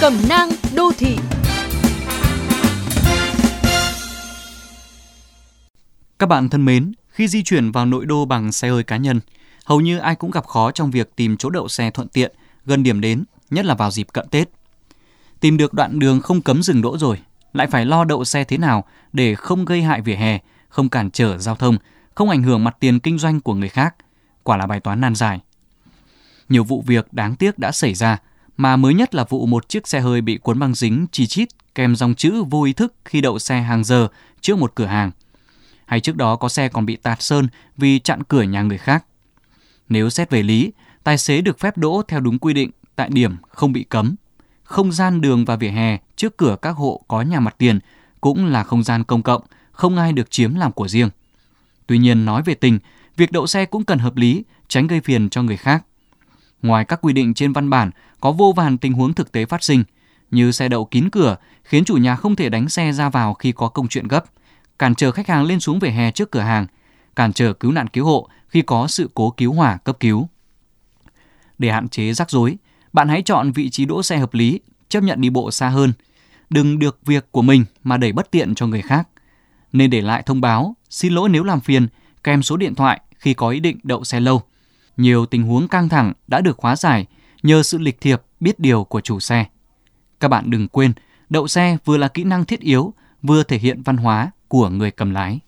Cẩm nang đô thị Các bạn thân mến, khi di chuyển vào nội đô bằng xe hơi cá nhân, hầu như ai cũng gặp khó trong việc tìm chỗ đậu xe thuận tiện, gần điểm đến, nhất là vào dịp cận Tết. Tìm được đoạn đường không cấm dừng đỗ rồi, lại phải lo đậu xe thế nào để không gây hại vỉa hè, không cản trở giao thông, không ảnh hưởng mặt tiền kinh doanh của người khác. Quả là bài toán nan giải. Nhiều vụ việc đáng tiếc đã xảy ra, mà mới nhất là vụ một chiếc xe hơi bị cuốn băng dính chi chít kèm dòng chữ vô ý thức khi đậu xe hàng giờ trước một cửa hàng. Hay trước đó có xe còn bị tạt sơn vì chặn cửa nhà người khác. Nếu xét về lý, tài xế được phép đỗ theo đúng quy định tại điểm không bị cấm. Không gian đường và vỉa hè trước cửa các hộ có nhà mặt tiền cũng là không gian công cộng, không ai được chiếm làm của riêng. Tuy nhiên nói về tình, việc đậu xe cũng cần hợp lý, tránh gây phiền cho người khác. Ngoài các quy định trên văn bản, có vô vàn tình huống thực tế phát sinh, như xe đậu kín cửa khiến chủ nhà không thể đánh xe ra vào khi có công chuyện gấp, cản trở khách hàng lên xuống vỉa hè trước cửa hàng, cản trở cứu nạn cứu hộ khi có sự cố cứu hỏa cấp cứu. Để hạn chế rắc rối, bạn hãy chọn vị trí đỗ xe hợp lý, chấp nhận đi bộ xa hơn. Đừng được việc của mình mà đẩy bất tiện cho người khác. Nên để lại thông báo, xin lỗi nếu làm phiền, kèm số điện thoại khi có ý định đậu xe lâu. Nhiều tình huống căng thẳng đã được hóa giải nhờ sự lịch thiệp, biết điều của chủ xe. Các bạn đừng quên, đậu xe vừa là kỹ năng thiết yếu, vừa thể hiện văn hóa của người cầm lái.